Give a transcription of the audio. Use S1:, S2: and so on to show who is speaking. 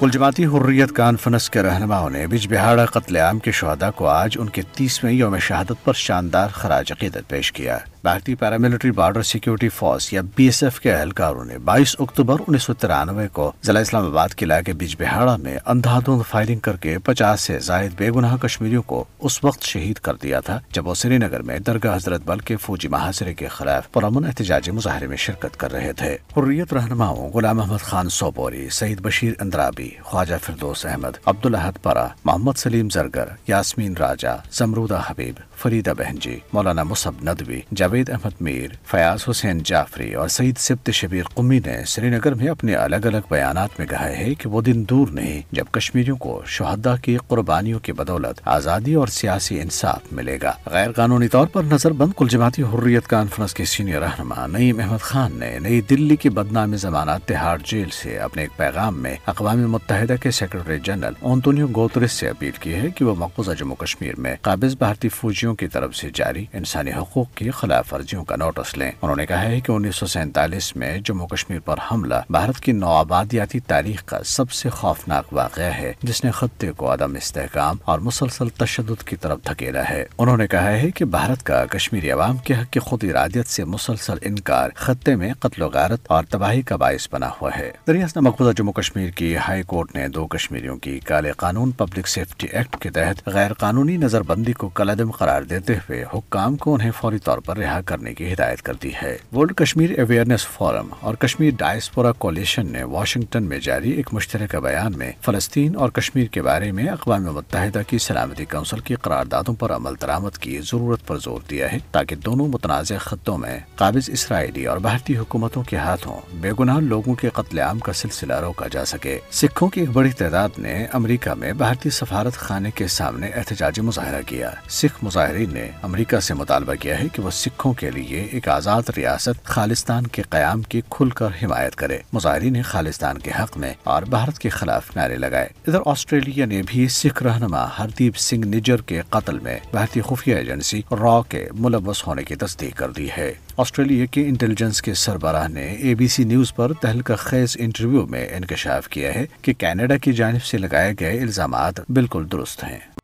S1: کل جماعتی حریت کانفرنس کے رہنماؤں نے بج بہاڑا قتل عام کے شہدا کو آج ان کے تیسویں یوم شہادت پر شاندار خراج عقیدت پیش کیا۔ بھارتی پیراملٹری بارڈر سیکیورٹی فورس یا بی ایس ایف کے اہلکاروں نے بائیس اکتوبر انیس سو ترانوے کو ضلع اسلام آباد کے علاقے بج بہاڑا میں اندھا دھند فائرنگ کر کے پچاس سے زائد بے گناہ کشمیریوں کو اس وقت شہید کر دیا تھا، جب وہ سری نگر میں درگاہ حضرت بل کے فوجی محاصرے کے خلاف پرامن احتجاجی مظاہرے میں شرکت کر رہے تھے۔ حریت رہنماؤں غلام محمد خان سوپوری سعید بشیر اندرابی، خواجہ فردوس احمد عبدالحد پرا، محمد سلیم زرگر، یاسمین راجہ، زمرودہ حبیب، فریدہ بہنجی، مولانا مصب ندوی جاوید احمد میر، فیاض حسین جعفری اور سعید سبت شبیر قمی نے سری نگر میں اپنے الگ الگ بیانات میں کہا ہے کہ وہ دن دور نہیں، جب کشمیریوں کو شہدا کی قربانیوں کی بدولت، آزادی اور سیاسی انصاف ملے گا۔ غیر قانونی طور پر نظر بند کل جماعتی حریت کانفرنس کے سینئر رہنما نعیم احمد خان نے نئی دلی کی بدنامی زمانات تہاڑ جیل سے اپنے ایک پیغام میں اقوام متحدہ کے سیکرٹری جنرل اونتونیو گوترس سے اپیل کی ہے کہ وہ مقبوضہ جموں کشمیر میں قابض بھارتی فوجیوں کی طرف سے جاری انسانی حقوق کی خلاف ورزیوں کا نوٹس لیں۔ انہوں نے کہا ہے کہ انیس سو سینتالیس میں جموں کشمیر پر حملہ بھارت کی نو آبادیاتی تاریخ کا سب سے خوفناک واقعہ ہے، جس نے خطے کو عدم استحکام اور مسلسل تشدد کی طرف دھکیلا ہے۔ انہوں نے کہا ہے کہ بھارت کا کشمیری عوام کے حق کی خود ارادیت سے مسلسل انکار، خطے میں قتل و غارت اور تباہی کا باعث بنا ہوا ہے۔ دریاست مقبوضہ جموں کشمیر کی ہائی کورٹ نے دو کشمیریوں کی کالے قانون پبلک سیفٹی ایکٹ کے تحت غیر قانونی نظر بندی کو کلعدم قرار دیتے ہوئے حکام کو انہیں فوری طور پر رہا کرنے کی ہدایت کر دی ہے۔ ورلڈ کشمیر اویئرنیس فورم اور کشمیر ڈائسپورا کولیشن نے واشنگٹن میں جاری ایک مشترکہ بیان میں فلسطین اور کشمیر کے بارے میں اقوام متحدہ کی سلامتی کونسل کی قراردادوں پر عمل درآمد کی ضرورت پر زور دیا ہے تاکہ دونوں متنازع خطوں میں قابض اسرائیلی اور بھارتی حکومتوں کے ہاتھوں بے گناہ لوگوں کے قتل عام کا سلسلہ روکا جا سکے۔ سکھوں کی ایک بڑی تعداد نے امریکہ میں بھارتی سفارت خانے کے سامنے احتجاجی مظاہرہ کیا۔ سکھ مظاہرین نے امریکہ سے مطالبہ کیا ہے کہ وہ سکھ سکھوں کے لیے ایک آزاد ریاست خالستان کے قیام کی کھل کر حمایت کرے۔ مظاہرین نے خالستان کے حق میں اور بھارت کے خلاف نعرے لگائے۔ ادھر آسٹریلیا نے بھی سکھ رہنما ہردیپ سنگھ نجر کے قتل میں بھارتی خفیہ ایجنسی را کے ملوث ہونے کی تصدیق کر دی ہے۔ آسٹریلیا کے انٹیلیجنس کے سربراہ نے اے بی سی نیوز پر تہلکہ خیز انٹرویو میں انکشاف کیا ہے کہ کینیڈا کی جانب سے لگائے گئے الزامات بالکل درست ہیں۔